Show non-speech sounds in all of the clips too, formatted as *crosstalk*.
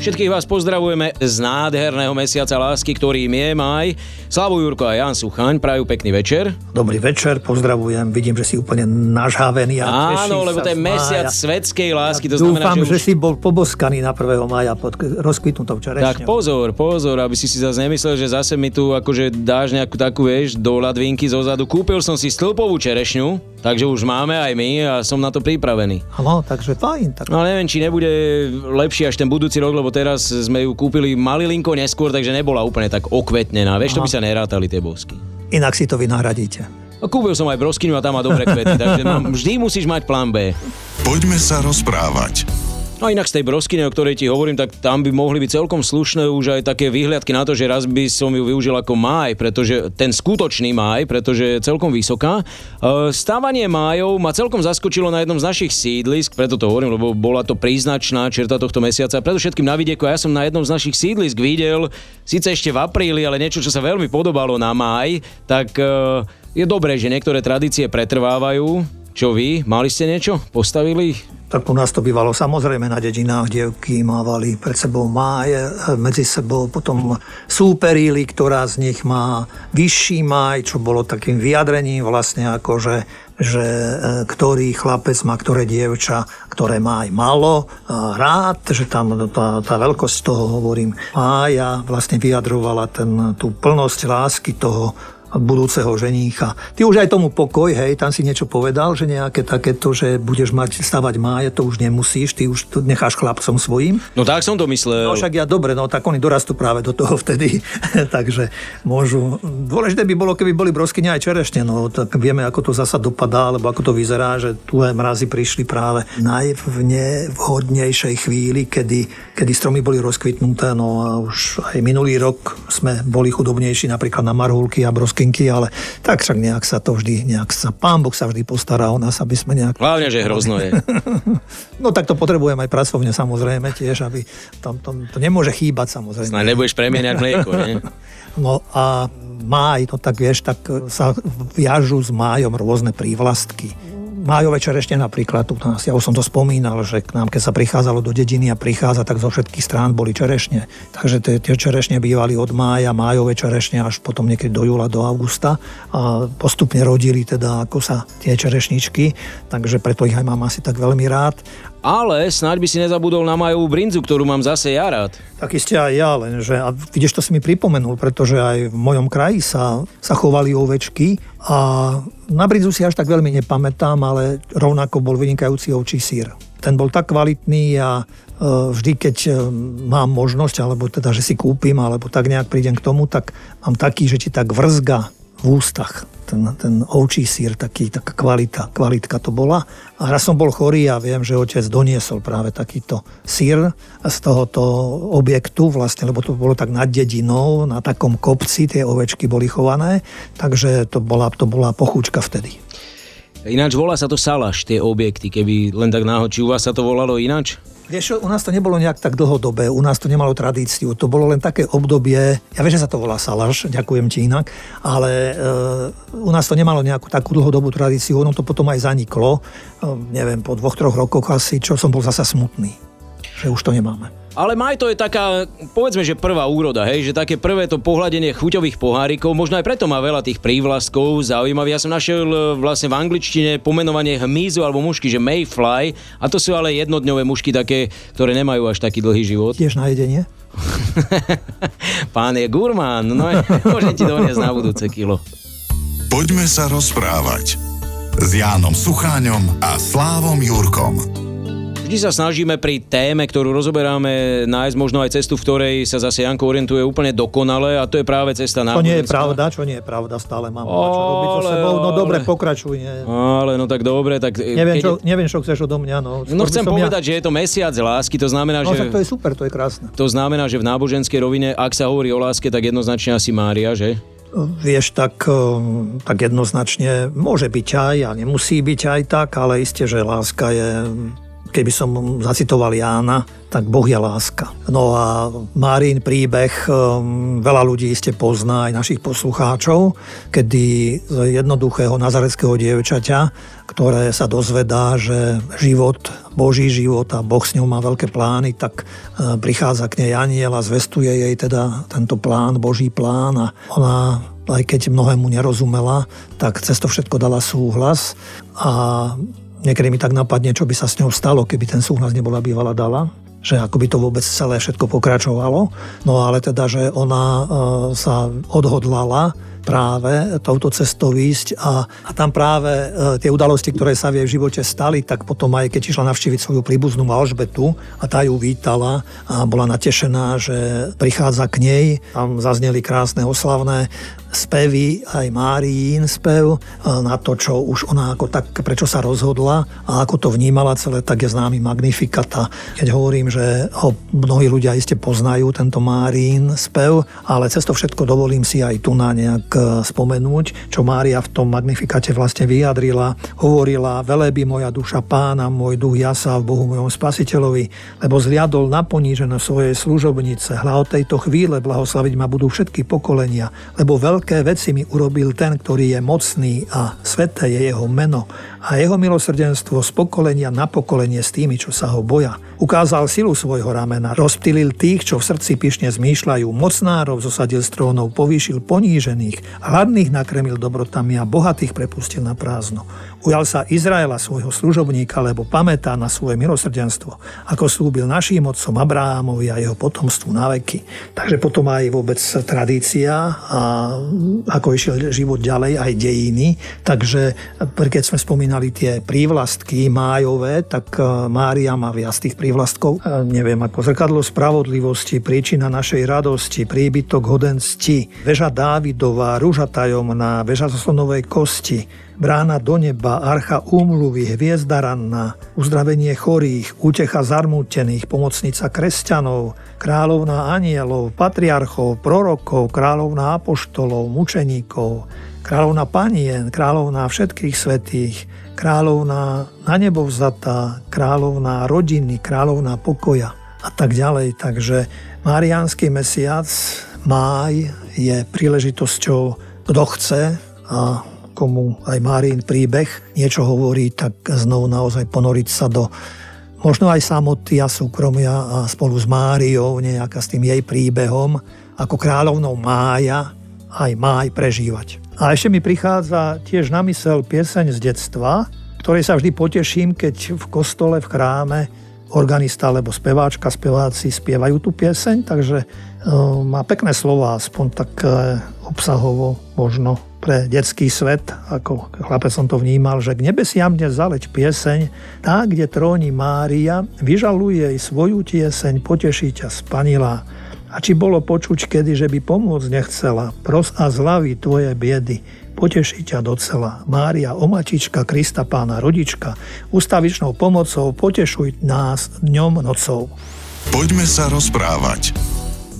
Všetkých vás pozdravujeme z nádherného mesiaca lásky, ktorým je maj. Slavu Jurko a Jan Suchaň, prajú pekný večer. Dobrý večer, pozdravujem, vidím, že si úplne nažhavený. A Áno, lebo to je mesiac mája. svetskej lásky, to znamená, Dúfam, že, už... si bol poboskaný na 1. maja pod rozkvitnutou čerešňou. Tak pozor, pozor, aby si si zase nemyslel, že zase mi tu akože dáš nejakú takú, vieš, do ladvinky zo zadu. Kúpil som si stĺpovú čerešňu, Takže už máme aj my a som na to pripravený. Áno, takže fajn. Tak... No neviem, či nebude lepší až ten budúci rok, lebo teraz sme ju kúpili malilinko neskôr, takže nebola úplne tak okvetnená. Vieš, Aha. to by sa nerátali tie bosky. Inak si to vynahradíte. Kúpil som aj broskyňu a tam má dobré kvety, takže mám, vždy musíš mať plán B. Poďme sa rozprávať. No a inak z tej broskyne, o ktorej ti hovorím, tak tam by mohli byť celkom slušné už aj také výhľadky na to, že raz by som ju využil ako máj, pretože ten skutočný máj, pretože je celkom vysoká. E, stávanie májov ma celkom zaskočilo na jednom z našich sídlisk, preto to hovorím, lebo bola to príznačná čerta tohto mesiaca. Predovšetkým na vidieku, ja som na jednom z našich sídlisk videl, síce ešte v apríli, ale niečo, čo sa veľmi podobalo na máj, tak e, je dobré, že niektoré tradície pretrvávajú. Čo vy? Mali ste niečo? Postavili tak u nás to bývalo samozrejme na dedinách, dievky mávali pred sebou máje, medzi sebou potom súperili, ktorá z nich má vyšší máj, čo bolo takým vyjadrením vlastne ako, že, že e, ktorý chlapec má ktoré dievča, ktoré má aj malo rád, že tam tá, tá veľkosť toho, hovorím, mája vlastne vyjadrovala ten, tú plnosť lásky toho budúceho ženícha. Ty už aj tomu pokoj, hej, tam si niečo povedal, že nejaké takéto, že budeš mať stavať máje, to už nemusíš, ty už to necháš chlapcom svojim. No tak som to myslel. No však ja dobre, no tak oni dorastú práve do toho vtedy, *laughs* takže môžu. Dôležité by bolo, keby boli broskyne aj čerešne, no tak vieme, ako to zasa dopadá, alebo ako to vyzerá, že tu mrazy prišli práve najvhodnejšej chvíli, kedy, kedy stromy boli rozkvitnuté, no a už aj minulý rok sme boli chudobnejší napríklad na marhulky a brosky prstenky, ale tak však nejak sa to vždy, nejak sa, pán Boh sa vždy postará o nás, aby sme nejak... Hlavne, že hrozno je. *laughs* no tak to potrebujem aj pracovne samozrejme tiež, aby tam, to, to nemôže chýbať samozrejme. Snáď nebudeš premieňať mlieko, nie? *laughs* no a máj, no tak vieš, tak sa viažu s májom rôzne prívlastky májové čerešne napríklad, tu nás, ja už som to spomínal, že k nám, keď sa prichádzalo do dediny a prichádza, tak zo všetkých strán boli čerešne. Takže tie, tie čerešne bývali od mája, májové čerešne až potom niekedy do júla, do augusta a postupne rodili teda ako sa tie čerešničky, takže preto ich aj mám asi tak veľmi rád. Ale snáď by si nezabudol na majovú brinzu, ktorú mám zase ja rád. Tak iste aj ja, lenže a vidíš, to si mi pripomenul, pretože aj v mojom kraji sa, sa chovali ovečky a na brinzu si až tak veľmi nepamätám, ale rovnako bol vynikajúci ovčí sír. Ten bol tak kvalitný a e, vždy, keď e, mám možnosť, alebo teda, že si kúpim, alebo tak nejak prídem k tomu, tak mám taký, že ti tak vrzga v ústach ten, ten ovčí sír, taký, taká kvalita, kvalitka to bola. A raz som bol chorý a viem, že otec doniesol práve takýto sír z tohoto objektu, vlastne, lebo to bolo tak nad dedinou, na takom kopci tie ovečky boli chované, takže to bola, to bola pochúčka vtedy. Ináč volá sa to salaš, tie objekty, keby len tak náhod, či u vás sa to volalo ináč? Vieš, u nás to nebolo nejak tak dlhodobé, u nás to nemalo tradíciu, to bolo len také obdobie, ja viem, že sa to volá salaš, ďakujem ti inak, ale e, u nás to nemalo nejakú takú dlhodobú tradíciu, ono to potom aj zaniklo, e, neviem, po dvoch, troch rokoch asi, čo som bol zasa smutný, že už to nemáme. Ale maj to je taká, povedzme, že prvá úroda, hej, že také prvé to pohľadenie chuťových pohárikov, možno aj preto má veľa tých prívlastkov zaujímavý. Ja som našiel e, vlastne v angličtine pomenovanie hmyzu alebo mušky, že mayfly, a to sú ale jednodňové mušky také, ktoré nemajú až taký dlhý život. Tiež na jedenie? *laughs* Pán je gurmán, no *laughs* môžem ti doniesť na budúce kilo. Poďme sa rozprávať s Jánom Sucháňom a Slávom Jurkom. Vždy sa snažíme pri téme, ktorú rozoberáme, nájsť možno aj cestu, v ktorej sa zase Janko orientuje úplne dokonale a to je práve cesta na. To nie je pravda, čo nie je pravda, stále mám ale, čo robiť so sebou. No dobre, pokračuj. Nie. Ale no tak dobre, tak... Neviem, keď... čo, neviem, čo chceš odo mňa. No, no chcem povedať, ja... že je to mesiac lásky, to znamená, no, že... to je super, to je krásne. To znamená, že v náboženskej rovine, ak sa hovorí o láske, tak jednoznačne asi Mária, že? Vieš, tak, tak jednoznačne môže byť aj a nemusí byť aj tak, ale isté, že láska je keby som zacitoval Jána, tak Boh je láska. No a Márin príbeh um, veľa ľudí iste pozná, aj našich poslucháčov, kedy z jednoduchého nazareckého dievčaťa, ktoré sa dozvedá, že život, Boží život a Boh s ňou má veľké plány, tak uh, prichádza k nej aniel a zvestuje jej teda tento plán, Boží plán a ona aj keď mnohému nerozumela, tak cez to všetko dala súhlas a Niekedy mi tak napadne, čo by sa s ňou stalo, keby ten súhlas nebola bývala dala že ako by to vôbec celé všetko pokračovalo. No ale teda, že ona e, sa odhodlala práve touto cestou ísť a, a tam práve e, tie udalosti, ktoré sa v jej živote stali, tak potom aj keď išla navštíviť svoju príbuznú Alžbetu a tá ju vítala a bola natešená, že prichádza k nej, tam zazneli krásne oslavné spevy, aj Máriín spev e, na to, čo už ona ako tak, prečo sa rozhodla a ako to vnímala celé, tak je známy Magnifikata. Keď hovorím, že ho mnohí ľudia iste poznajú, tento Máriín spev, ale cez to všetko dovolím si aj tu na nejak e, spomenúť, čo Mária v tom Magnifikate vlastne vyjadrila. Hovorila, veleby moja duša pána, môj duch jasa v Bohu mojom spasiteľovi, lebo zliadol na ponížené svojej služobnice. Hľa od tejto chvíle blahoslaviť ma budú všetky pokolenia, lebo veľ veľké veci mi urobil ten, ktorý je mocný a sveté je jeho meno a jeho milosrdenstvo z pokolenia na pokolenie s tými, čo sa ho boja. Ukázal silu svojho ramena, rozptýlil tých, čo v srdci pyšne zmýšľajú, mocnárov zosadil z trónov, povýšil ponížených, hladných nakremil dobrotami a bohatých prepustil na prázdno. Ujal sa Izraela svojho služobníka, lebo pamätá na svoje milosrdenstvo, ako slúbil našim otcom Abrahamovi a jeho potomstvu na veky. Takže potom aj vôbec tradícia a ako išiel život ďalej, aj dejiny. Takže keď sme spomínali tie prívlastky májové, tak e, Mária má viac tých prívlastkov. E, neviem, ako zrkadlo spravodlivosti, príčina našej radosti, príbytok hodensti, veža Dávidová, rúža tajomná, veža zoslonovej kosti, brána do neba, archa úmluvy, hviezda ranná, uzdravenie chorých, útecha zarmútených, pomocnica kresťanov, kráľovná anielov, patriarchov, prorokov, kráľovná apoštolov, mučeníkov, kráľovná panien, kráľovná všetkých svetých, kráľovná na nebo vzatá, kráľovná rodiny, kráľovná pokoja a tak ďalej. Takže Mariánsky mesiac, máj, je príležitosťou, kto chce a komu aj Márin príbeh niečo hovorí, tak znovu naozaj ponoriť sa do možno aj samoty a súkromia a spolu s Máriou, nejaká s tým jej príbehom, ako kráľovnou Mája, aj Máj prežívať. A ešte mi prichádza tiež na mysel pieseň z detstva, ktorej sa vždy poteším, keď v kostole, v chráme organista alebo speváčka, speváci spievajú tú pieseň, takže e, má pekné slova, aspoň tak obsahovo možno pre detský svet, ako chlapec som to vnímal, že k nebesiam dnes zaleť pieseň, tá, kde tróni Mária, vyžaluje svoju tieseň, poteší ťa spanila. A či bolo počuť kedy, že by pomôcť nechcela, pros a zlavy tvoje biedy, poteší ťa docela. Mária, omatička, Krista pána, rodička, ustavičnou pomocou potešuj nás dňom, nocou. Poďme sa rozprávať.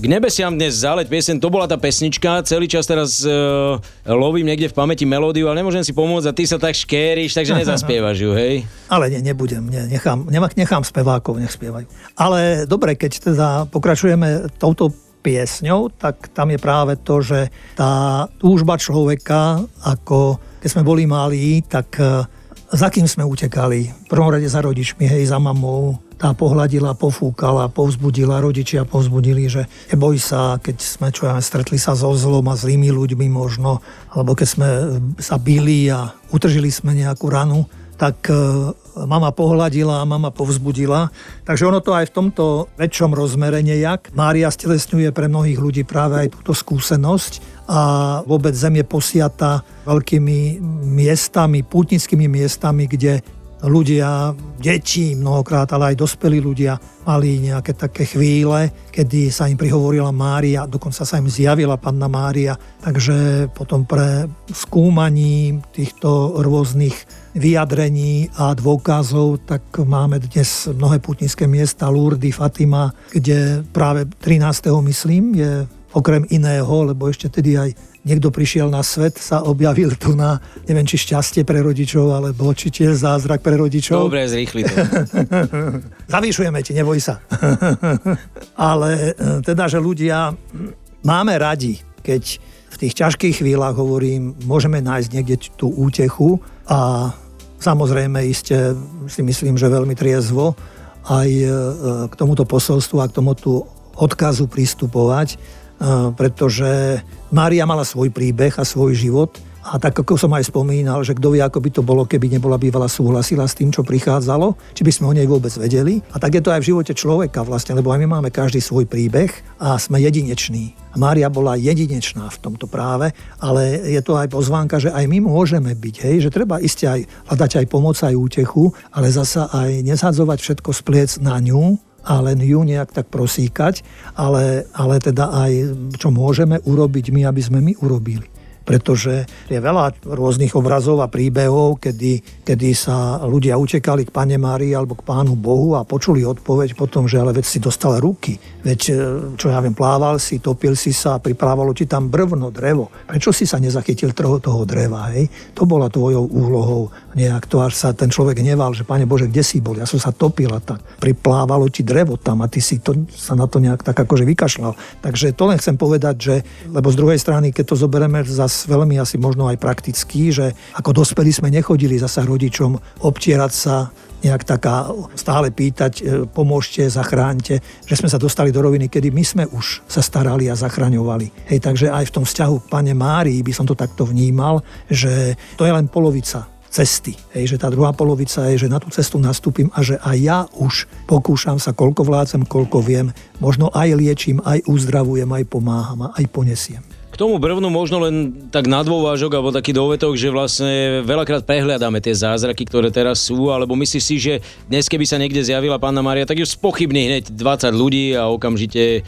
K nebesiam dnes záleť piesen, to bola tá pesnička, celý čas teraz uh, lovím niekde v pamäti melódiu, ale nemôžem si pomôcť a ty sa tak škériš, takže nezaspievaš ju, hej? *laughs* Ale ne, nebudem, ne, nechám, nechám spevákov, nech spievajú. Ale dobre, keď teda pokračujeme touto piesňou, tak tam je práve to, že tá túžba človeka, ako keď sme boli malí, tak uh, za kým sme utekali? V prvom rade za rodičmi, hej, za mamou, tá pohľadila, pofúkala, povzbudila, rodičia povzbudili, že neboj sa, keď sme čo ja, stretli sa so zlom a zlými ľuďmi možno, alebo keď sme sa bili a utržili sme nejakú ranu, tak e, mama pohľadila a mama povzbudila. Takže ono to aj v tomto väčšom rozmere nejak. Mária stelesňuje pre mnohých ľudí práve aj túto skúsenosť a vôbec zem je posiata veľkými miestami, pútnickými miestami, kde ľudia, deti mnohokrát, ale aj dospelí ľudia mali nejaké také chvíle, kedy sa im prihovorila Mária, dokonca sa im zjavila Panna Mária. Takže potom pre skúmaní týchto rôznych vyjadrení a dôkazov, tak máme dnes mnohé putnické miesta, Lourdes, Fatima, kde práve 13. myslím je okrem iného, lebo ešte tedy aj niekto prišiel na svet, sa objavil tu na, neviem, či šťastie pre rodičov, alebo či tiež zázrak pre rodičov. Dobre, zrýchli to. *laughs* Zavýšujeme ti, neboj sa. *laughs* Ale e, teda, že ľudia máme radi, keď v tých ťažkých chvíľach hovorím, môžeme nájsť niekde tú útechu a samozrejme iste si myslím, že veľmi triezvo aj e, k tomuto posolstvu a k tomuto odkazu pristupovať, e, pretože Mária mala svoj príbeh a svoj život a tak ako som aj spomínal, že kto vie, ako by to bolo, keby nebola bývala súhlasila s tým, čo prichádzalo, či by sme o nej vôbec vedeli. A tak je to aj v živote človeka vlastne, lebo aj my máme každý svoj príbeh a sme jedineční. Mária bola jedinečná v tomto práve, ale je to aj pozvánka, že aj my môžeme byť, hej, že treba iste aj hľadať aj pomoc, aj útechu, ale zasa aj nesadzovať všetko z pliec na ňu, a len ju nejak tak prosíkať, ale, ale teda aj čo môžeme urobiť my, aby sme my urobili pretože je veľa rôznych obrazov a príbehov, kedy, kedy sa ľudia utekali k Pane Márii alebo k Pánu Bohu a počuli odpoveď potom, že ale veď si dostal ruky, veď e, čo ja viem, plával si, topil si sa, pripravalo ti tam brvno, drevo. Prečo si sa nezachytil toho, toho dreva, hej? To bola tvojou úlohou nejak to, až sa ten človek neval, že Pane Bože, kde si bol? Ja som sa topil a tak. Priplávalo ti drevo tam a ty si to, sa na to nejak tak akože vykašľal. Takže to len chcem povedať, že, lebo z druhej strany, keď to zoberieme za veľmi asi možno aj prakticky, že ako dospelí sme nechodili zasa rodičom obtierať sa nejak taká stále pýtať, e, pomôžte, zachránte, že sme sa dostali do roviny, kedy my sme už sa starali a zachraňovali. Hej, takže aj v tom vzťahu k pane Márii by som to takto vnímal, že to je len polovica cesty. Hej, že tá druhá polovica je, že na tú cestu nastúpim a že aj ja už pokúšam sa, koľko vládzem, koľko viem, možno aj liečím, aj uzdravujem, aj pomáham a aj ponesiem tomu brvnu možno len tak na dôvážok alebo taký dovetok, že vlastne veľakrát prehľadáme tie zázraky, ktoré teraz sú, alebo myslíš si, že dnes keby sa niekde zjavila Pána Maria, tak ju spochybní hneď 20 ľudí a okamžite e,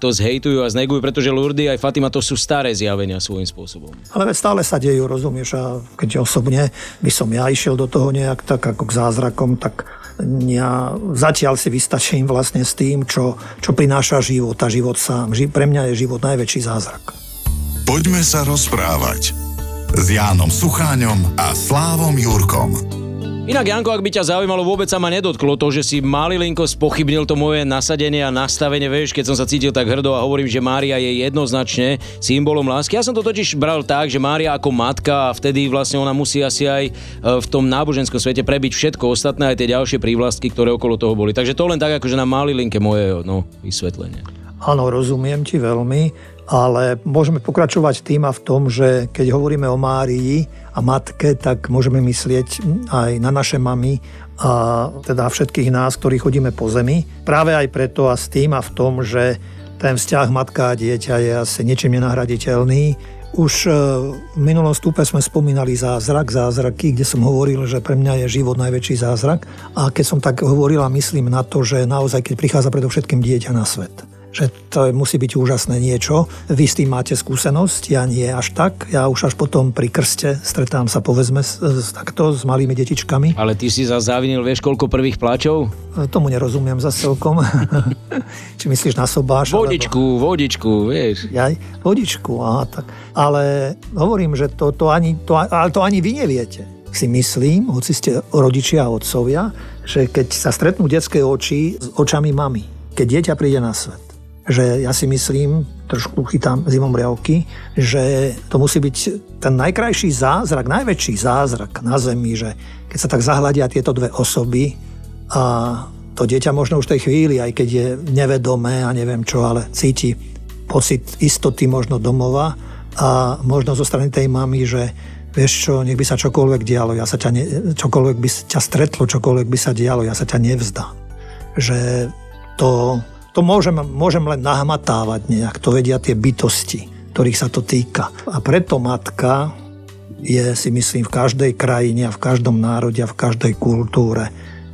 to zhejtujú a znegujú, pretože Lourdes aj Fatima to sú staré zjavenia svojím spôsobom. Ale stále sa dejú, rozumieš, a keď osobne by som ja išiel do toho nejak tak ako k zázrakom, tak ja zatiaľ si vystačím vlastne s tým, čo, čo prináša život a život sám. Pre mňa je život najväčší zázrak. Poďme sa rozprávať s Jánom Sucháňom a Slávom Jurkom. Inak, Janko, ak by ťa zaujímalo, vôbec sa ma nedotklo to, že si malilinko spochybnil to moje nasadenie a nastavenie, vieš, keď som sa cítil tak hrdo a hovorím, že Mária je jednoznačne symbolom lásky. Ja som to totiž bral tak, že Mária ako matka a vtedy vlastne ona musí asi aj e, v tom náboženskom svete prebiť všetko ostatné, aj tie ďalšie prívlastky, ktoré okolo toho boli. Takže to len tak, akože na malilinke moje no, vysvetlenie. Áno, rozumiem ti veľmi ale môžeme pokračovať tým a v tom, že keď hovoríme o Márii a matke, tak môžeme myslieť aj na naše mamy a teda všetkých nás, ktorí chodíme po zemi. Práve aj preto a s tým a v tom, že ten vzťah matka a dieťa je asi niečím nenahraditeľný. Už e, v minulom stupe sme spomínali zázrak, zázraky, kde som hovoril, že pre mňa je život najväčší zázrak. A keď som tak hovoril a myslím na to, že naozaj, keď prichádza predovšetkým dieťa na svet že to musí byť úžasné niečo. Vy s tým máte skúsenosť, ja nie až tak. Ja už až potom pri krste stretám sa povedzme s, s, takto s malými detičkami. Ale ty si za závinil, vieš koľko prvých plačov? E, tomu nerozumiem za celkom. *laughs* Či myslíš na sobáš? Vodičku, alebo... vodičku, vieš. Jaj, vodičku, aha, tak. Ale hovorím, že to, to, ani, to, ale to ani vy neviete si myslím, hoci ste rodičia a otcovia, že keď sa stretnú detské oči s očami mamy, keď dieťa príde na svet, že ja si myslím, trošku chytám zimom riavky, že to musí byť ten najkrajší zázrak, najväčší zázrak na Zemi, že keď sa tak zahľadia tieto dve osoby a to dieťa možno už v tej chvíli, aj keď je nevedomé a neviem čo, ale cíti pocit istoty možno domova a možno zo strany tej mamy, že vieš čo, nech by sa čokoľvek dialo, ja sa ťa ne, čokoľvek by ťa stretlo, čokoľvek by sa dialo, ja sa ťa nevzdám. Že to to môžem, môžem len nahmatávať nejak, to vedia tie bytosti, ktorých sa to týka. A preto matka je si myslím v každej krajine a v každom národe a v každej kultúre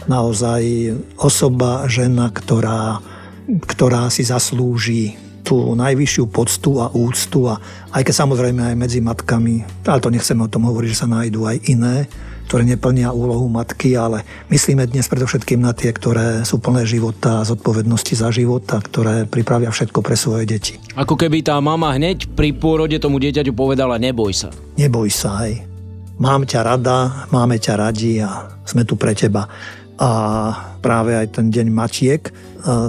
naozaj osoba, žena, ktorá, ktorá si zaslúži tú najvyššiu poctu a úctu a aj keď samozrejme aj medzi matkami, ale to nechceme o tom hovoriť, že sa nájdú aj iné, ktoré neplnia úlohu matky, ale myslíme dnes predovšetkým na tie, ktoré sú plné života a zodpovednosti za života, ktoré pripravia všetko pre svoje deti. Ako keby tá mama hneď pri pôrode tomu dieťaťu povedala, neboj sa. Neboj sa, aj. Mám ťa rada, máme ťa radi a sme tu pre teba. A práve aj ten deň Matiek, e,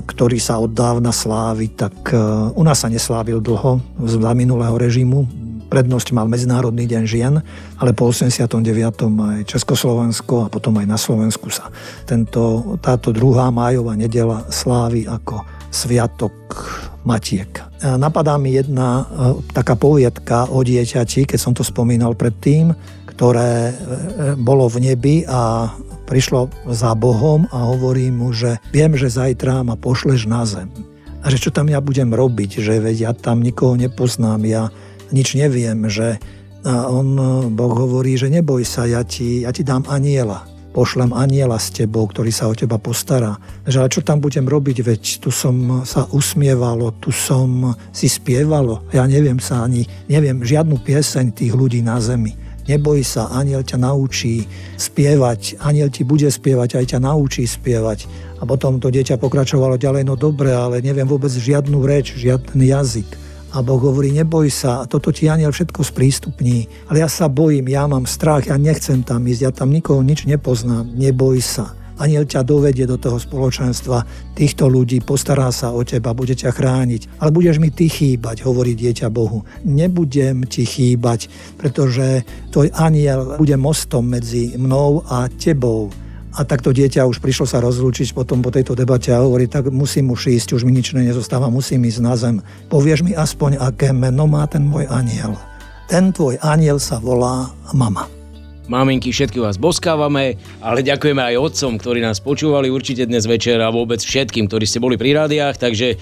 ktorý sa od dávna slávi, tak e, u nás sa neslávil dlho za minulého režimu prednosť mal Medzinárodný deň žien, ale po 89. aj Československo a potom aj na Slovensku sa tento, táto druhá májová nedela slávi ako Sviatok Matiek. Napadá mi jedna e, taká poviedka o dieťati, keď som to spomínal predtým, ktoré e, bolo v nebi a prišlo za Bohom a hovorí mu, že viem, že zajtra ma pošleš na zem. A že čo tam ja budem robiť, že veď ja tam nikoho nepoznám, ja nič neviem, že a on, Boh hovorí, že neboj sa, ja ti, ja ti dám aniela. Pošlem aniela s tebou, ktorý sa o teba postará. Že ale čo tam budem robiť, veď tu som sa usmievalo, tu som si spievalo. Ja neviem sa ani, neviem žiadnu pieseň tých ľudí na zemi. Neboj sa, aniel ťa naučí spievať, aniel ti bude spievať, aj ťa naučí spievať. A potom to dieťa pokračovalo ďalej, no dobre, ale neviem vôbec žiadnu reč, žiadny jazyk a Boh hovorí, neboj sa, toto ti aniel všetko sprístupní. Ale ja sa bojím, ja mám strach, ja nechcem tam ísť, ja tam nikoho nič nepoznám, neboj sa. Aniel ťa dovedie do toho spoločenstva týchto ľudí, postará sa o teba, bude ťa chrániť. Ale budeš mi ty chýbať, hovorí dieťa Bohu. Nebudem ti chýbať, pretože tvoj aniel bude mostom medzi mnou a tebou a takto dieťa už prišlo sa rozlúčiť potom po tejto debate a hovorí, tak musím už ísť, už mi nič nezostáva, musím ísť na zem. Povieš mi aspoň, aké meno má ten môj aniel. Ten tvoj aniel sa volá mama. Maminky, všetky vás boskávame, ale ďakujeme aj otcom, ktorí nás počúvali určite dnes večer a vôbec všetkým, ktorí ste boli pri rádiách, takže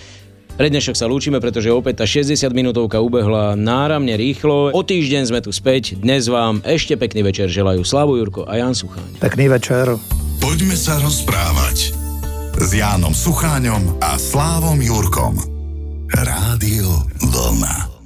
pre dnešok sa lúčime, pretože opäť tá 60 minútovka ubehla náramne rýchlo. O týždeň sme tu späť. Dnes vám ešte pekný večer želajú Slavu Jurko a Jan Sucháň. Pekný večer. Poďme sa rozprávať s Jánom Sucháňom a Slávom Jurkom. Rádio Vlna.